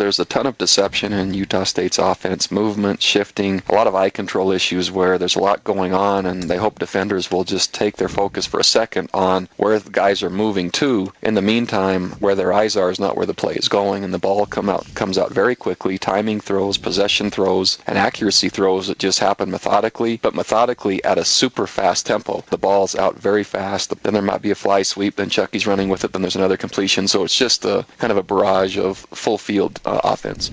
there's a ton of deception in Utah State's offense, movement, shifting, a lot of eye control issues where there's a lot going on, and they hope defenders will just take their focus for a second on where the guys are moving to. In the meantime, where their eyes are is not where the play is going, and the ball come out comes out very quickly. Timing throws, possession throws, and accuracy throws that just happen methodically, but methodically at a super fast tempo. The ball's out very fast. Then there might be a fly sweep. Then Chucky's running with it. Then there's another completion. So it's just a kind of a barrage of full field Uh, offense.